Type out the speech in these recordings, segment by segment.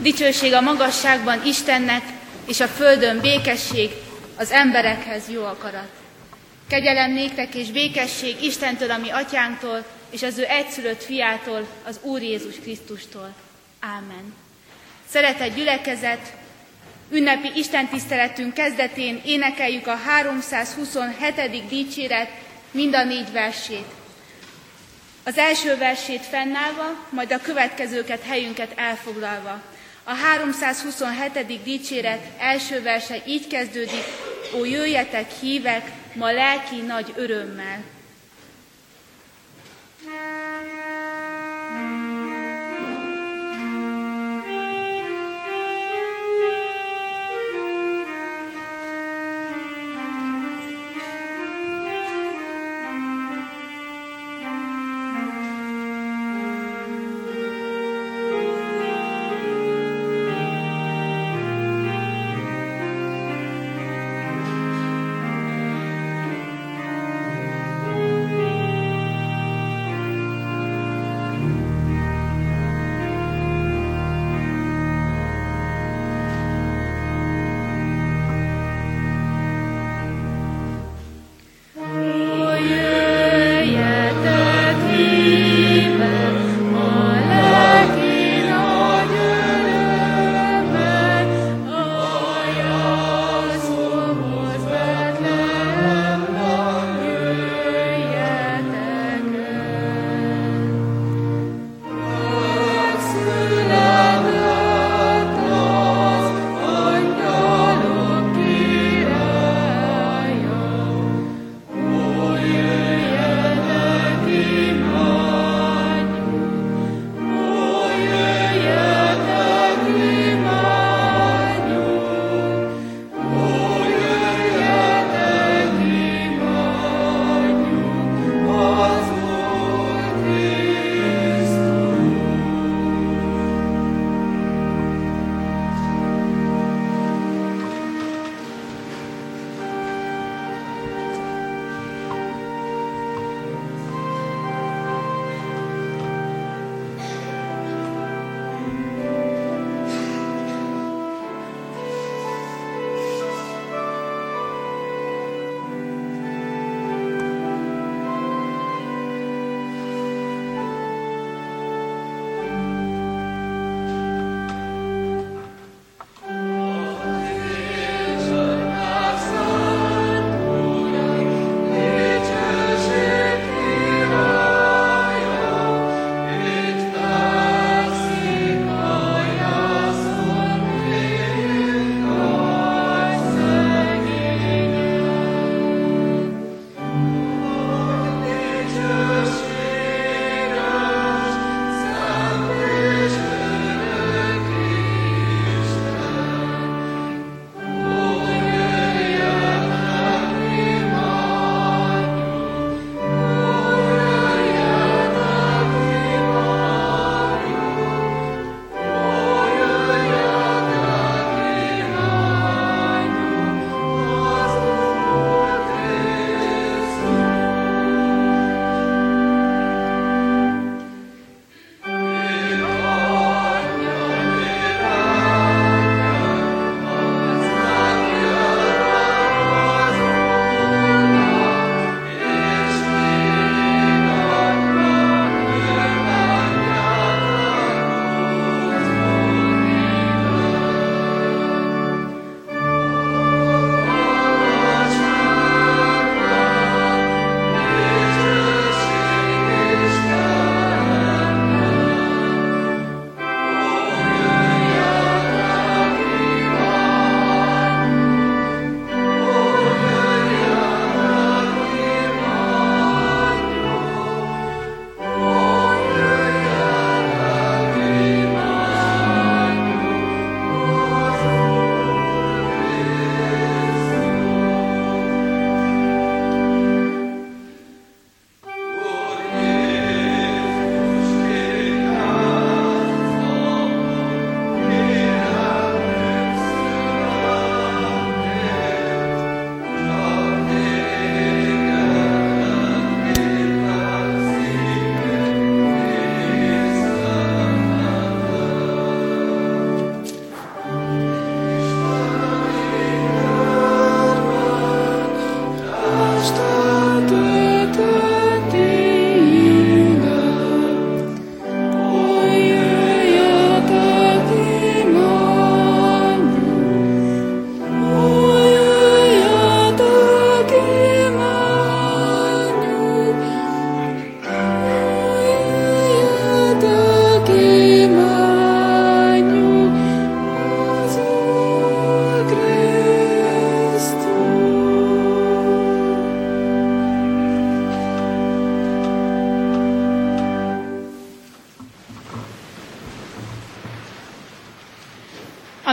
Dicsőség a magasságban Istennek, és a földön békesség az emberekhez jó akarat. Kegyelem néktek és békesség Istentől, ami atyánktól, és az ő egyszülött fiától, az Úr Jézus Krisztustól. Ámen. Szeretett gyülekezet, ünnepi Isten tiszteletünk kezdetén énekeljük a 327. dicséret mind a négy versét. Az első versét fennállva, majd a következőket helyünket elfoglalva. A 327. dicséret első verse így kezdődik, Ó, jöjjetek hívek, ma lelki nagy örömmel.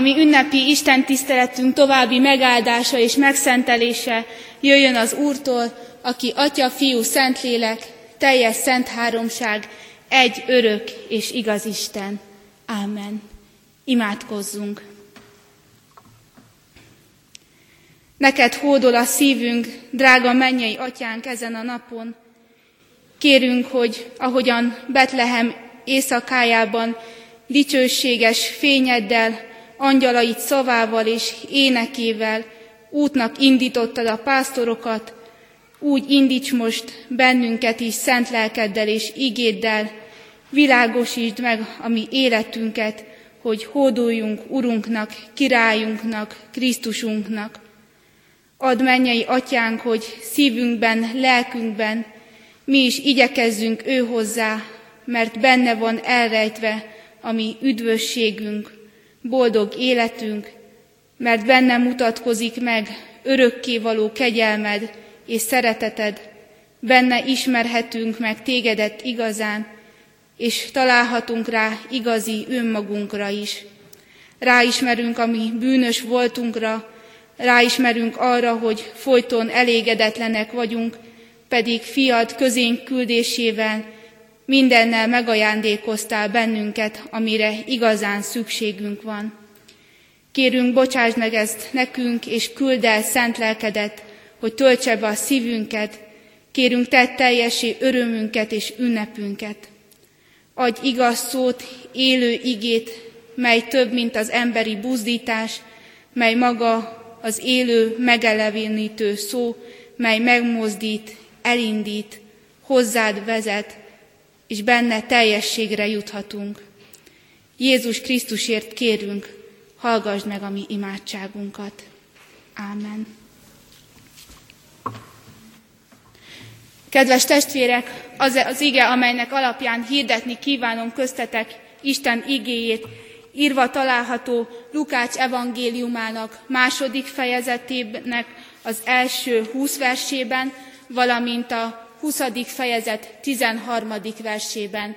Ami ünnepi Isten tiszteletünk további megáldása és megszentelése jöjjön az Úrtól, aki Atya, Fiú, Szentlélek, teljes szent háromság, egy örök és igaz Isten. Ámen. Imádkozzunk. Neked hódol a szívünk, drága mennyei atyánk ezen a napon. Kérünk, hogy ahogyan Betlehem éjszakájában dicsőséges fényeddel, angyalait szavával és énekével útnak indítottad a pásztorokat, úgy indíts most bennünket is szent lelkeddel és igéddel, világosítsd meg a mi életünket, hogy hódoljunk Urunknak, királyunknak, Krisztusunknak. Add mennyei atyánk, hogy szívünkben, lelkünkben mi is igyekezzünk ő hozzá, mert benne van elrejtve a mi üdvösségünk, boldog életünk, mert benne mutatkozik meg örökkévaló kegyelmed és szereteted, benne ismerhetünk meg tégedet igazán, és találhatunk rá igazi önmagunkra is. Ráismerünk a mi bűnös voltunkra, ráismerünk arra, hogy folyton elégedetlenek vagyunk, pedig fiad közénk küldésével mindennel megajándékoztál bennünket, amire igazán szükségünk van. Kérünk, bocsáss meg ezt nekünk, és küld el szent lelkedet, hogy töltse be a szívünket, kérünk tett teljesé örömünket és ünnepünket. Adj igaz szót, élő igét, mely több, mint az emberi buzdítás, mely maga az élő, megelevenítő szó, mely megmozdít, elindít, hozzád vezet, és benne teljességre juthatunk. Jézus Krisztusért kérünk, hallgassd meg a mi imádságunkat. Ámen. Kedves testvérek, az az ige, amelynek alapján hirdetni kívánom köztetek Isten igéjét, írva található Lukács evangéliumának második fejezetének az első húsz versében, valamint a 20. fejezet 13. versében,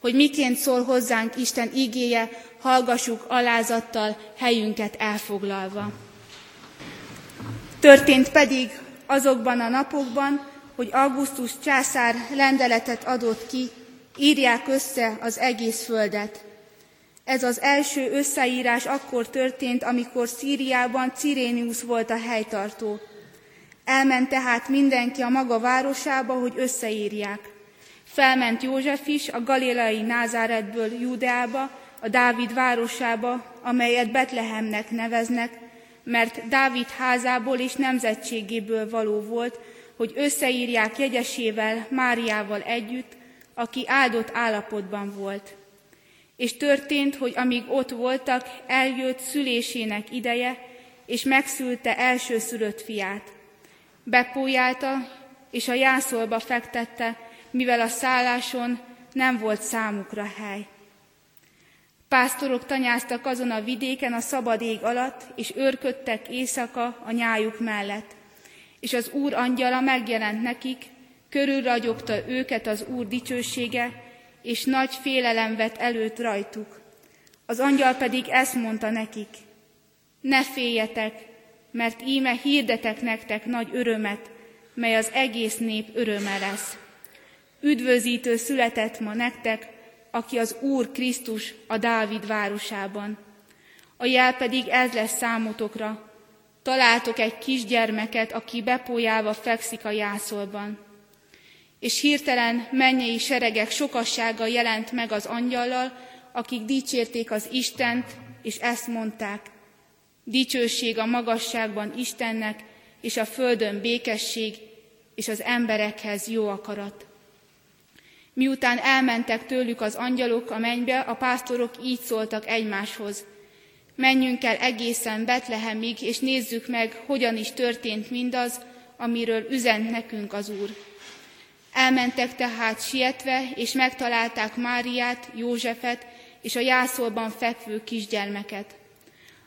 hogy miként szól hozzánk Isten igéje, hallgassuk alázattal helyünket elfoglalva. Történt pedig azokban a napokban, hogy Augustus császár lendeletet adott ki, írják össze az egész földet. Ez az első összeírás akkor történt, amikor Szíriában Cirénius volt a helytartó. Elment tehát mindenki a maga városába, hogy összeírják. Felment József is a galileai Názáretből Júdeába, a Dávid városába, amelyet Betlehemnek neveznek, mert Dávid házából és nemzetségéből való volt, hogy összeírják jegyesével, Máriával együtt, aki áldott állapotban volt. És történt, hogy amíg ott voltak, eljött szülésének ideje, és megszülte elsőszülött fiát. Bepójálta, és a jászolba fektette, mivel a szálláson nem volt számukra hely. Pásztorok tanyáztak azon a vidéken a szabad ég alatt, és őrködtek éjszaka a nyájuk mellett. És az Úr angyala megjelent nekik, körülragyogta őket az Úr dicsősége, és nagy félelem vett előtt rajtuk. Az angyal pedig ezt mondta nekik, ne féljetek, mert íme hirdetek nektek nagy örömet, mely az egész nép öröme lesz. Üdvözítő született ma nektek, aki az Úr Krisztus a Dávid városában. A jel pedig ez lesz számotokra. Találtok egy kisgyermeket, aki bepójálva fekszik a jászolban. És hirtelen mennyei seregek sokassága jelent meg az angyallal, akik dicsérték az Istent, és ezt mondták. Dicsőség a magasságban Istennek, és a földön békesség, és az emberekhez jó akarat. Miután elmentek tőlük az angyalok a mennybe, a pásztorok így szóltak egymáshoz. Menjünk el egészen Betlehemig, és nézzük meg, hogyan is történt mindaz, amiről üzent nekünk az Úr. Elmentek tehát sietve, és megtalálták Máriát, Józsefet és a jászolban fekvő kisgyermeket.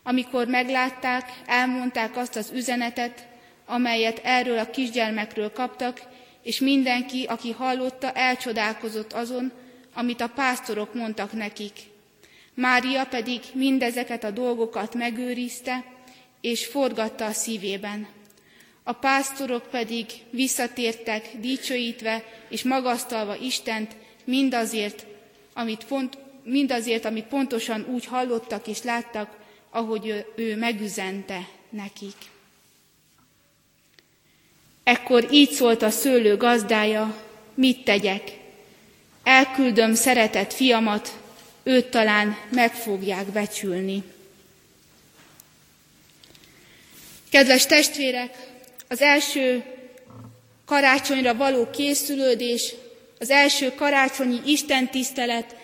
Amikor meglátták, elmondták azt az üzenetet, amelyet erről a kisgyermekről kaptak, és mindenki, aki hallotta, elcsodálkozott azon, amit a pásztorok mondtak nekik. Mária pedig mindezeket a dolgokat megőrizte, és forgatta a szívében. A pásztorok pedig visszatértek, dicsőítve és magasztalva Istent mindazért, amit, pont, mindazért, amit pontosan úgy hallottak és láttak, ahogy ő, megüzente nekik. Ekkor így szólt a szőlő gazdája, mit tegyek? Elküldöm szeretett fiamat, őt talán meg fogják becsülni. Kedves testvérek, az első karácsonyra való készülődés, az első karácsonyi istentisztelet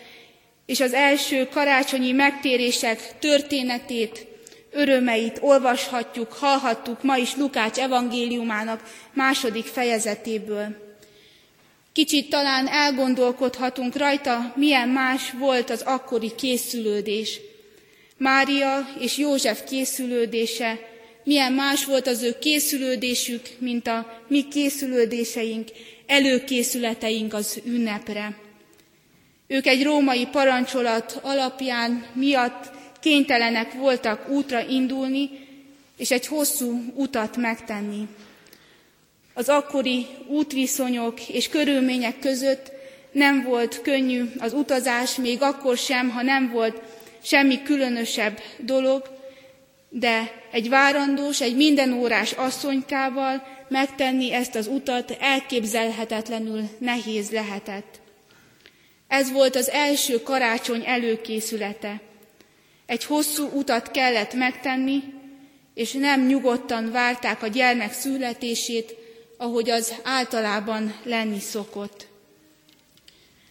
és az első karácsonyi megtérések történetét, örömeit olvashatjuk, hallhattuk ma is Lukács evangéliumának második fejezetéből. Kicsit talán elgondolkodhatunk rajta, milyen más volt az akkori készülődés. Mária és József készülődése, milyen más volt az ő készülődésük, mint a mi készülődéseink, előkészületeink az ünnepre. Ők egy római parancsolat alapján miatt kénytelenek voltak útra indulni, és egy hosszú utat megtenni az akkori útviszonyok és körülmények között nem volt könnyű az utazás, még akkor sem, ha nem volt semmi különösebb dolog, de egy várandós, egy mindenórás asszonykával megtenni ezt az utat elképzelhetetlenül nehéz lehetett. Ez volt az első karácsony előkészülete. Egy hosszú utat kellett megtenni, és nem nyugodtan várták a gyermek születését, ahogy az általában lenni szokott.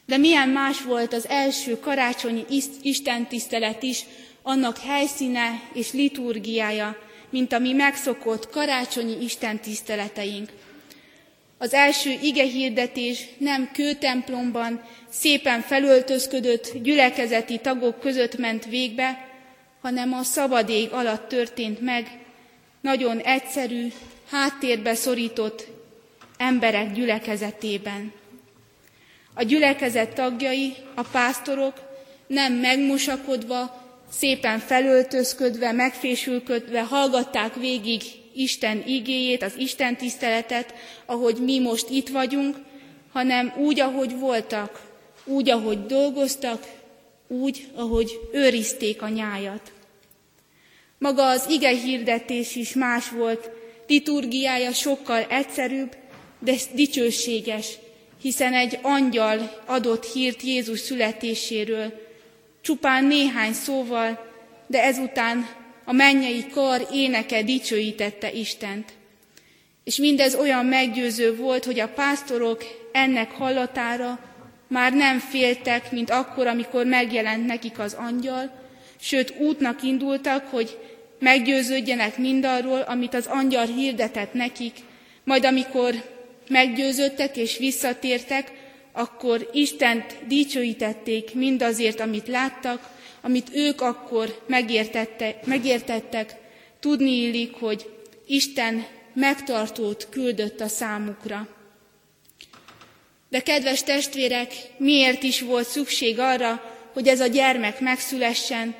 De milyen más volt az első karácsonyi istentisztelet is, annak helyszíne és liturgiája, mint a mi megszokott karácsonyi istentiszteleteink. Az első igehirdetés nem kőtemplomban, szépen felöltözködött gyülekezeti tagok között ment végbe, hanem a szabadég alatt történt meg, nagyon egyszerű, háttérbe szorított emberek gyülekezetében. A gyülekezet tagjai, a pásztorok nem megmosakodva, szépen felöltözködve, megfésülködve hallgatták végig Isten igéjét, az Isten tiszteletet, ahogy mi most itt vagyunk, hanem úgy, ahogy voltak, úgy, ahogy dolgoztak, úgy, ahogy őrizték a nyájat. Maga az ige hirdetés is más volt, liturgiája sokkal egyszerűbb, de dicsőséges, hiszen egy angyal adott hírt Jézus születéséről, csupán néhány szóval, de ezután a mennyei kar éneke dicsőítette Istent. És mindez olyan meggyőző volt, hogy a pásztorok ennek hallatára már nem féltek, mint akkor, amikor megjelent nekik az angyal, sőt útnak indultak, hogy meggyőződjenek mindarról, amit az angyal hirdetett nekik, majd amikor meggyőződtek és visszatértek, akkor Istent dicsőítették mindazért, amit láttak, amit ők akkor megértettek, tudni illik, hogy Isten megtartót küldött a számukra. De kedves testvérek, miért is volt szükség arra, hogy ez a gyermek megszülessen?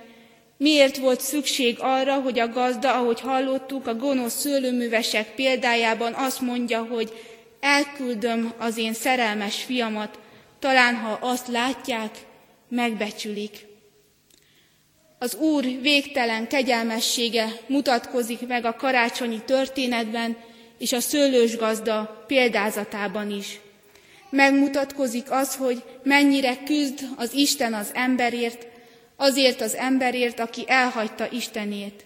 Miért volt szükség arra, hogy a gazda, ahogy hallottuk, a gonosz szőlőművesek példájában azt mondja, hogy elküldöm az én szerelmes fiamat, talán ha azt látják, megbecsülik. Az Úr végtelen kegyelmessége mutatkozik meg a karácsonyi történetben és a szőlős gazda példázatában is. Megmutatkozik az, hogy mennyire küzd az Isten az emberért, azért az emberért, aki elhagyta Istenét.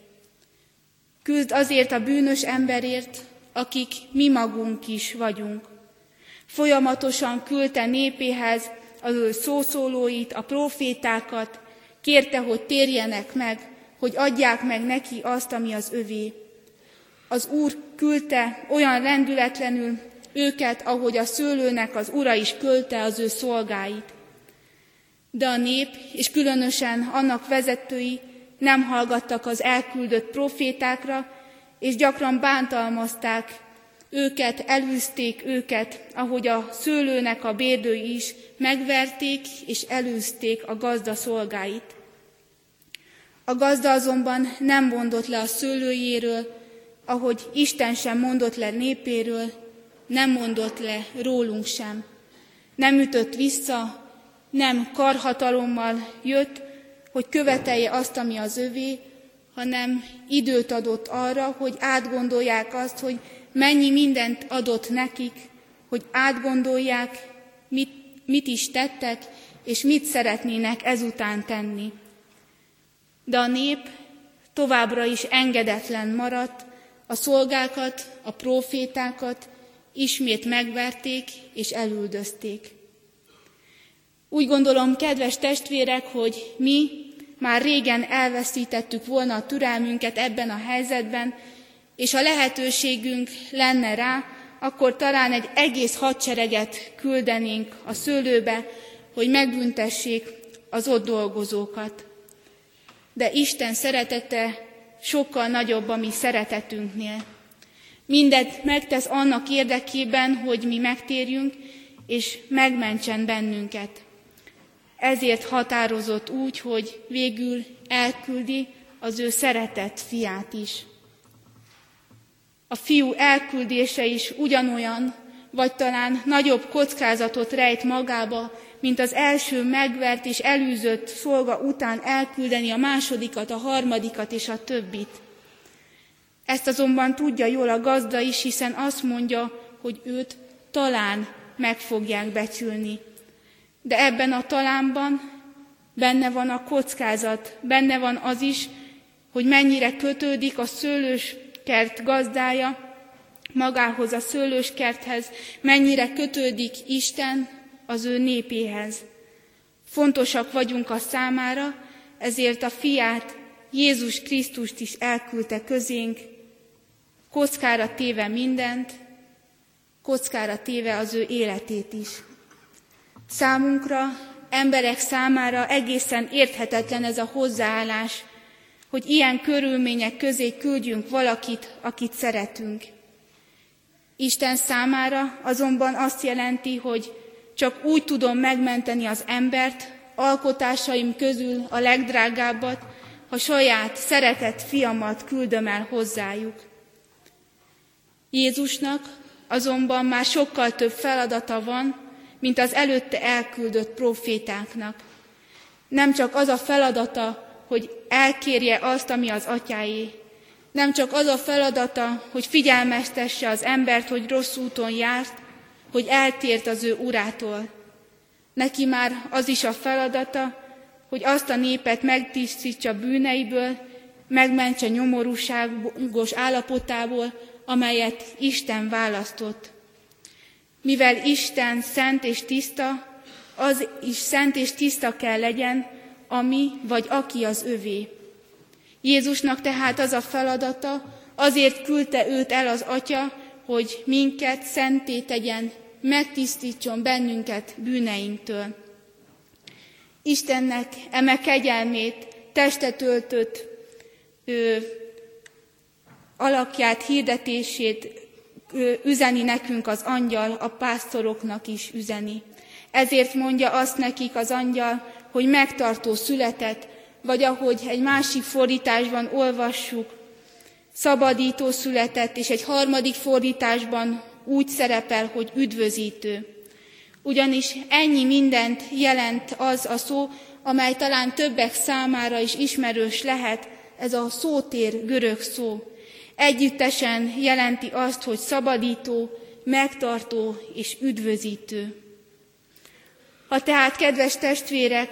Küzd azért a bűnös emberért, akik mi magunk is vagyunk. Folyamatosan küldte népéhez az ő szószólóit, a profétákat, kérte, hogy térjenek meg, hogy adják meg neki azt, ami az övé. Az Úr küldte olyan rendületlenül őket, ahogy a szőlőnek az ura is küldte az ő szolgáit. De a nép, és különösen annak vezetői nem hallgattak az elküldött profétákra, és gyakran bántalmazták őket, elűzték őket, ahogy a szőlőnek a bérdői is megverték és elűzték a gazda szolgáit. A gazda azonban nem mondott le a szőlőjéről, ahogy Isten sem mondott le népéről, nem mondott le rólunk sem. Nem ütött vissza, nem karhatalommal jött, hogy követelje azt, ami az övé, hanem időt adott arra, hogy átgondolják azt, hogy mennyi mindent adott nekik, hogy átgondolják, mit, mit is tettek, és mit szeretnének ezután tenni. De a nép továbbra is engedetlen maradt, a szolgákat, a profétákat ismét megverték és elüldözték. Úgy gondolom, kedves testvérek, hogy mi már régen elveszítettük volna a türelmünket ebben a helyzetben, és a lehetőségünk lenne rá, akkor talán egy egész hadsereget küldenénk a szőlőbe, hogy megbüntessék az ott dolgozókat. De Isten szeretete sokkal nagyobb a mi szeretetünknél. Mindet megtesz annak érdekében, hogy mi megtérjünk, és megmentsen bennünket. Ezért határozott úgy, hogy végül elküldi az ő szeretett fiát is. A fiú elküldése is ugyanolyan, vagy talán nagyobb kockázatot rejt magába, mint az első megvert és elűzött szolga után elküldeni a másodikat, a harmadikat és a többit. Ezt azonban tudja jól a gazda is, hiszen azt mondja, hogy őt talán meg fogják becsülni. De ebben a talánban benne van a kockázat, benne van az is, hogy mennyire kötődik a szőlős kert gazdája magához, a szőlős kerthez, mennyire kötődik Isten az ő népéhez. Fontosak vagyunk a számára, ezért a fiát, Jézus Krisztust is elküldte közénk, kockára téve mindent, kockára téve az ő életét is. Számunkra, emberek számára egészen érthetetlen ez a hozzáállás, hogy ilyen körülmények közé küldjünk valakit, akit szeretünk. Isten számára azonban azt jelenti, hogy csak úgy tudom megmenteni az embert, alkotásaim közül a legdrágábbat, ha saját szeretett fiamat küldöm el hozzájuk. Jézusnak azonban már sokkal több feladata van, mint az előtte elküldött profétáknak. Nem csak az a feladata, hogy elkérje azt, ami az atyáé. Nem csak az a feladata, hogy figyelmeztesse az embert, hogy rossz úton járt, hogy eltért az ő urától. Neki már az is a feladata, hogy azt a népet megtisztítsa bűneiből, megmentse nyomorúságos állapotából, amelyet Isten választott. Mivel Isten szent és tiszta, az is szent és tiszta kell legyen, ami vagy aki az övé. Jézusnak tehát az a feladata, azért küldte őt el az Atya, hogy minket szenté tegyen, megtisztítson bennünket bűneinktől. Istennek eme kegyelmét, testet öltött ő, alakját, hirdetését ő, üzeni nekünk az angyal, a pásztoroknak is üzeni. Ezért mondja azt nekik az angyal, hogy megtartó született, vagy ahogy egy másik fordításban olvassuk, szabadító született, és egy harmadik fordításban úgy szerepel, hogy üdvözítő. Ugyanis ennyi mindent jelent az a szó, amely talán többek számára is ismerős lehet, ez a szótér görög szó. Együttesen jelenti azt, hogy szabadító, megtartó és üdvözítő. Ha tehát, kedves testvérek,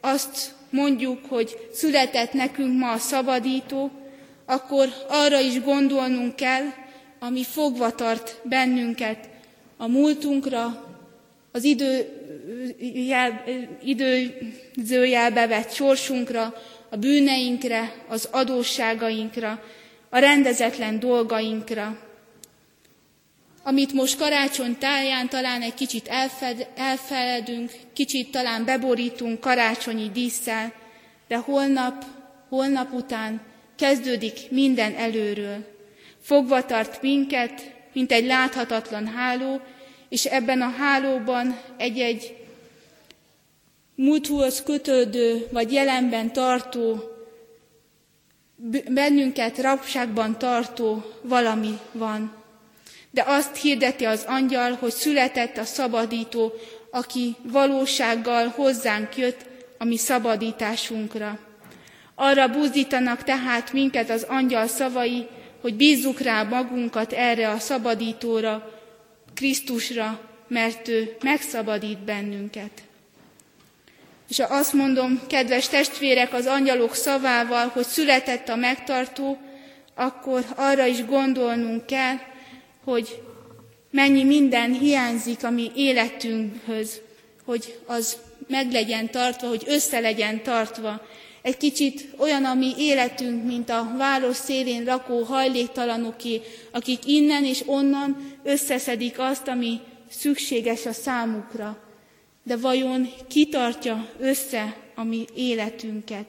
azt mondjuk, hogy született nekünk ma a szabadító, akkor arra is gondolnunk kell, ami fogva tart bennünket a múltunkra, az idő, jel, időzőjelbe vett sorsunkra, a bűneinkre, az adósságainkra, a rendezetlen dolgainkra, amit most karácsony táján talán egy kicsit elfed, elfeledünk, kicsit talán beborítunk karácsonyi díszsel, de holnap, holnap után kezdődik minden előről. Fogva tart minket, mint egy láthatatlan háló, és ebben a hálóban egy-egy múlthoz kötődő, vagy jelenben tartó bennünket rabságban tartó valami van. De azt hirdeti az angyal, hogy született a szabadító, aki valósággal hozzánk jött a mi szabadításunkra. Arra buzdítanak tehát minket az angyal szavai, hogy bízzuk rá magunkat erre a szabadítóra, Krisztusra, mert ő megszabadít bennünket. És ha azt mondom, kedves testvérek, az angyalok szavával, hogy született a megtartó, akkor arra is gondolnunk kell, hogy mennyi minden hiányzik a mi életünkhöz, hogy az meg legyen tartva, hogy össze legyen tartva. Egy kicsit olyan a mi életünk, mint a város szélén lakó hajléktalanoké, akik innen és onnan összeszedik azt, ami szükséges a számukra. De vajon kitartja össze a mi életünket?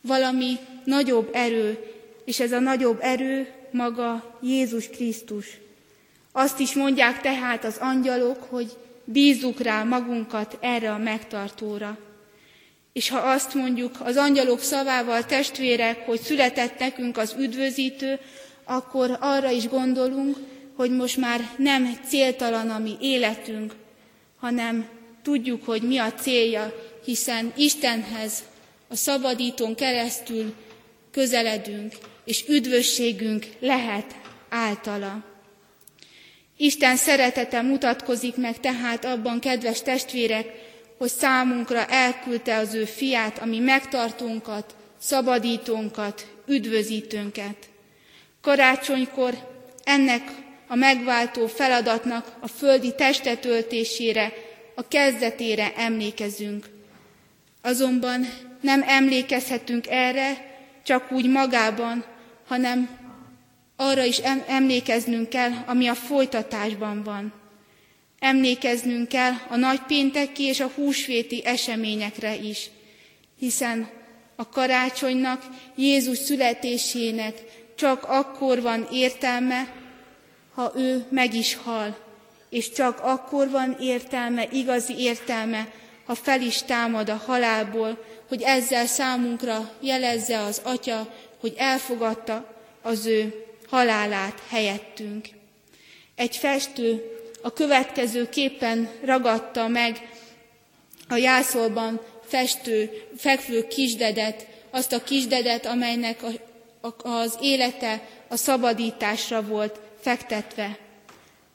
Valami nagyobb erő, és ez a nagyobb erő maga Jézus Krisztus. Azt is mondják tehát az angyalok, hogy bízzuk rá magunkat erre a megtartóra. És ha azt mondjuk az angyalok szavával, testvérek, hogy született nekünk az üdvözítő, akkor arra is gondolunk, hogy most már nem céltalan a mi életünk, hanem tudjuk, hogy mi a célja, hiszen Istenhez a szabadítón keresztül közeledünk, és üdvösségünk lehet általa. Isten szeretete mutatkozik meg tehát abban, kedves testvérek, hogy számunkra elküldte az ő fiát, ami megtartónkat, szabadítónkat, üdvözítőnket. Karácsonykor ennek a megváltó feladatnak a földi testetöltésére, a kezdetére emlékezünk. Azonban nem emlékezhetünk erre csak úgy magában, hanem arra is emlékeznünk kell, ami a folytatásban van. Emlékeznünk kell a nagypénteki és a húsvéti eseményekre is, hiszen a karácsonynak, Jézus születésének csak akkor van értelme, ha ő meg is hal, és csak akkor van értelme, igazi értelme, ha fel is támad a halálból, hogy ezzel számunkra jelezze az Atya, hogy elfogadta az ő halálát helyettünk. Egy festő a következő képen ragadta meg a jászolban festő, fekvő kisdedet, azt a kisdedet, amelynek a, a, az élete a szabadításra volt fektetve.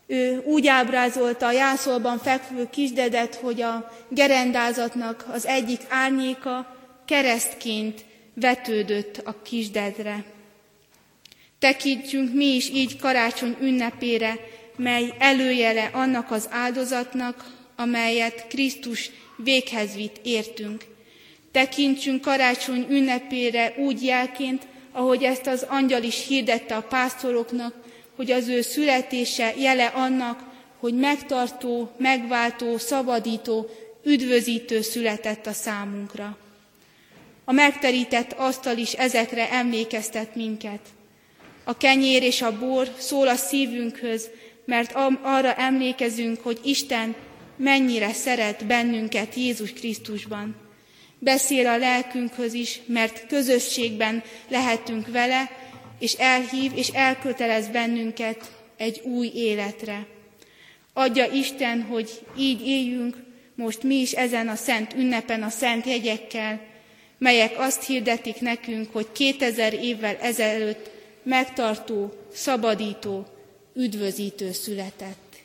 Ő úgy ábrázolta a jászolban fekvő kisdedet, hogy a gerendázatnak az egyik árnyéka keresztként vetődött a kisdedre. Tekintsünk mi is így karácsony ünnepére, mely előjele annak az áldozatnak, amelyet Krisztus véghez vitt értünk. Tekintsünk karácsony ünnepére úgy jelként, ahogy ezt az angyal is hirdette a pásztoroknak, hogy az ő születése jele annak, hogy megtartó, megváltó, szabadító, üdvözítő született a számunkra. A megterített asztal is ezekre emlékeztet minket. A kenyér és a bor szól a szívünkhöz, mert arra emlékezünk, hogy Isten mennyire szeret bennünket Jézus Krisztusban. Beszél a lelkünkhöz is, mert közösségben lehetünk vele, és elhív és elkötelez bennünket egy új életre. Adja Isten, hogy így éljünk most mi is ezen a szent ünnepen a szent jegyekkel, melyek azt hirdetik nekünk, hogy 2000 évvel ezelőtt megtartó, szabadító, üdvözítő született.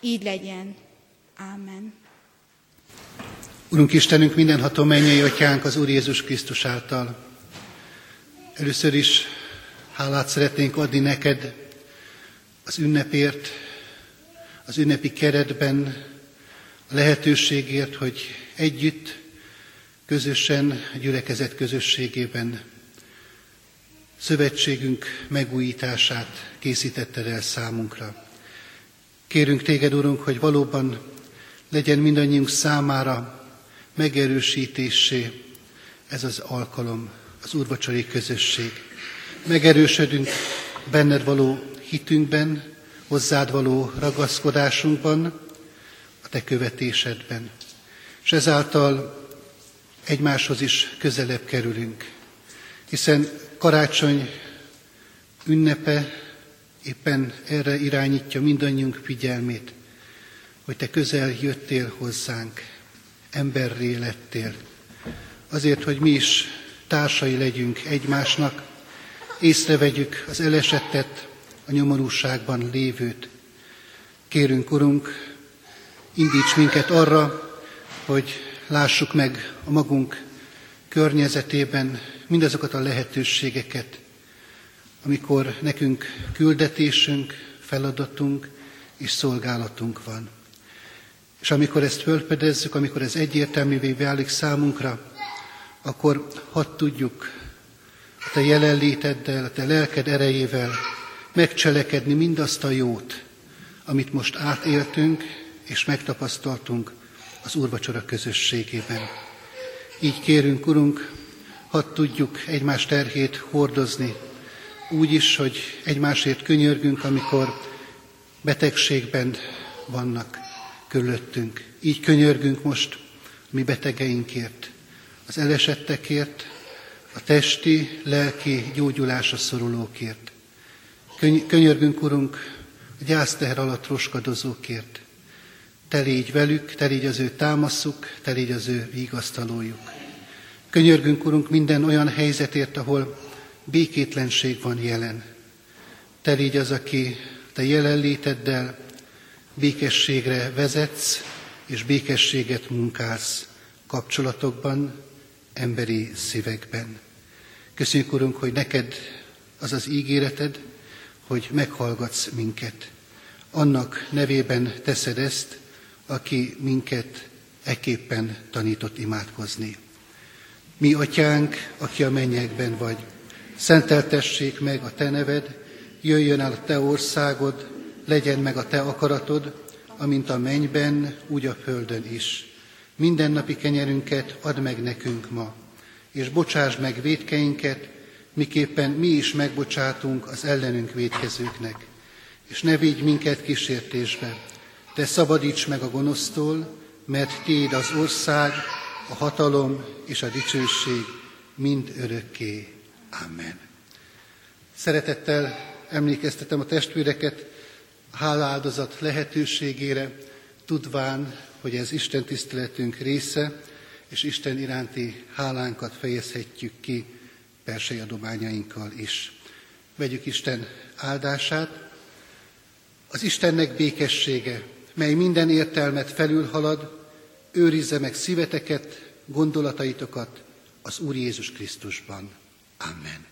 Így legyen. Ámen. Urunk Istenünk, mindenható mennyei atyánk az Úr Jézus Krisztus által. Először is hálát szeretnénk adni neked az ünnepért, az ünnepi keretben, a lehetőségért, hogy együtt, közösen, gyülekezet közösségében szövetségünk megújítását készítetted el számunkra. Kérünk téged, Urunk, hogy valóban legyen mindannyiunk számára megerősítésé ez az alkalom, az úrvacsori közösség. Megerősödünk benned való hitünkben, hozzád való ragaszkodásunkban, a te követésedben. És ezáltal egymáshoz is közelebb kerülünk hiszen karácsony ünnepe éppen erre irányítja mindannyiunk figyelmét, hogy te közel jöttél hozzánk, emberré lettél, azért, hogy mi is társai legyünk egymásnak, észrevegyük az elesettet, a nyomorúságban lévőt. Kérünk, Urunk, indíts minket arra, hogy lássuk meg a magunk környezetében mindazokat a lehetőségeket, amikor nekünk küldetésünk, feladatunk és szolgálatunk van. És amikor ezt fölfedezzük, amikor ez egyértelművé válik számunkra, akkor hadd tudjuk a Te jelenléteddel, a Te lelked erejével megcselekedni mindazt a jót, amit most átéltünk és megtapasztaltunk az úrvacsora közösségében. Így kérünk, Urunk, hadd tudjuk egymás terhét hordozni, úgy is, hogy egymásért könyörgünk, amikor betegségben vannak körülöttünk. Így könyörgünk most mi betegeinkért, az elesettekért, a testi, lelki gyógyulásra szorulókért. Könyörgünk, Urunk, a gyászteher alatt roskadozókért. Te légy velük, te légy az ő támaszuk, te légy az ő vigasztalójuk. Könyörgünk, Urunk, minden olyan helyzetért, ahol békétlenség van jelen. Te légy az, aki te jelenléteddel békességre vezetsz, és békességet munkálsz kapcsolatokban, emberi szívekben. Köszönjük, Urunk, hogy neked az az ígéreted, hogy meghallgatsz minket. Annak nevében teszed ezt, aki minket eképpen tanított imádkozni. Mi, atyánk, aki a mennyekben vagy, szenteltessék meg a te neved, jöjjön el a te országod, legyen meg a te akaratod, amint a mennyben, úgy a földön is. Mindennapi kenyerünket add meg nekünk ma, és bocsáss meg védkeinket, miképpen mi is megbocsátunk az ellenünk védkezőknek. És ne vigy minket kísértésbe, de szabadíts meg a gonosztól, mert Tiéd az ország, a hatalom és a dicsőség mind örökké. Amen. Szeretettel emlékeztetem a testvéreket háláldozat lehetőségére, tudván, hogy ez Isten tiszteletünk része, és Isten iránti hálánkat fejezhetjük ki persei adományainkkal is. Vegyük Isten áldását. Az Istennek békessége, mely minden értelmet felülhalad, őrizze meg szíveteket, gondolataitokat az Úr Jézus Krisztusban. Amen.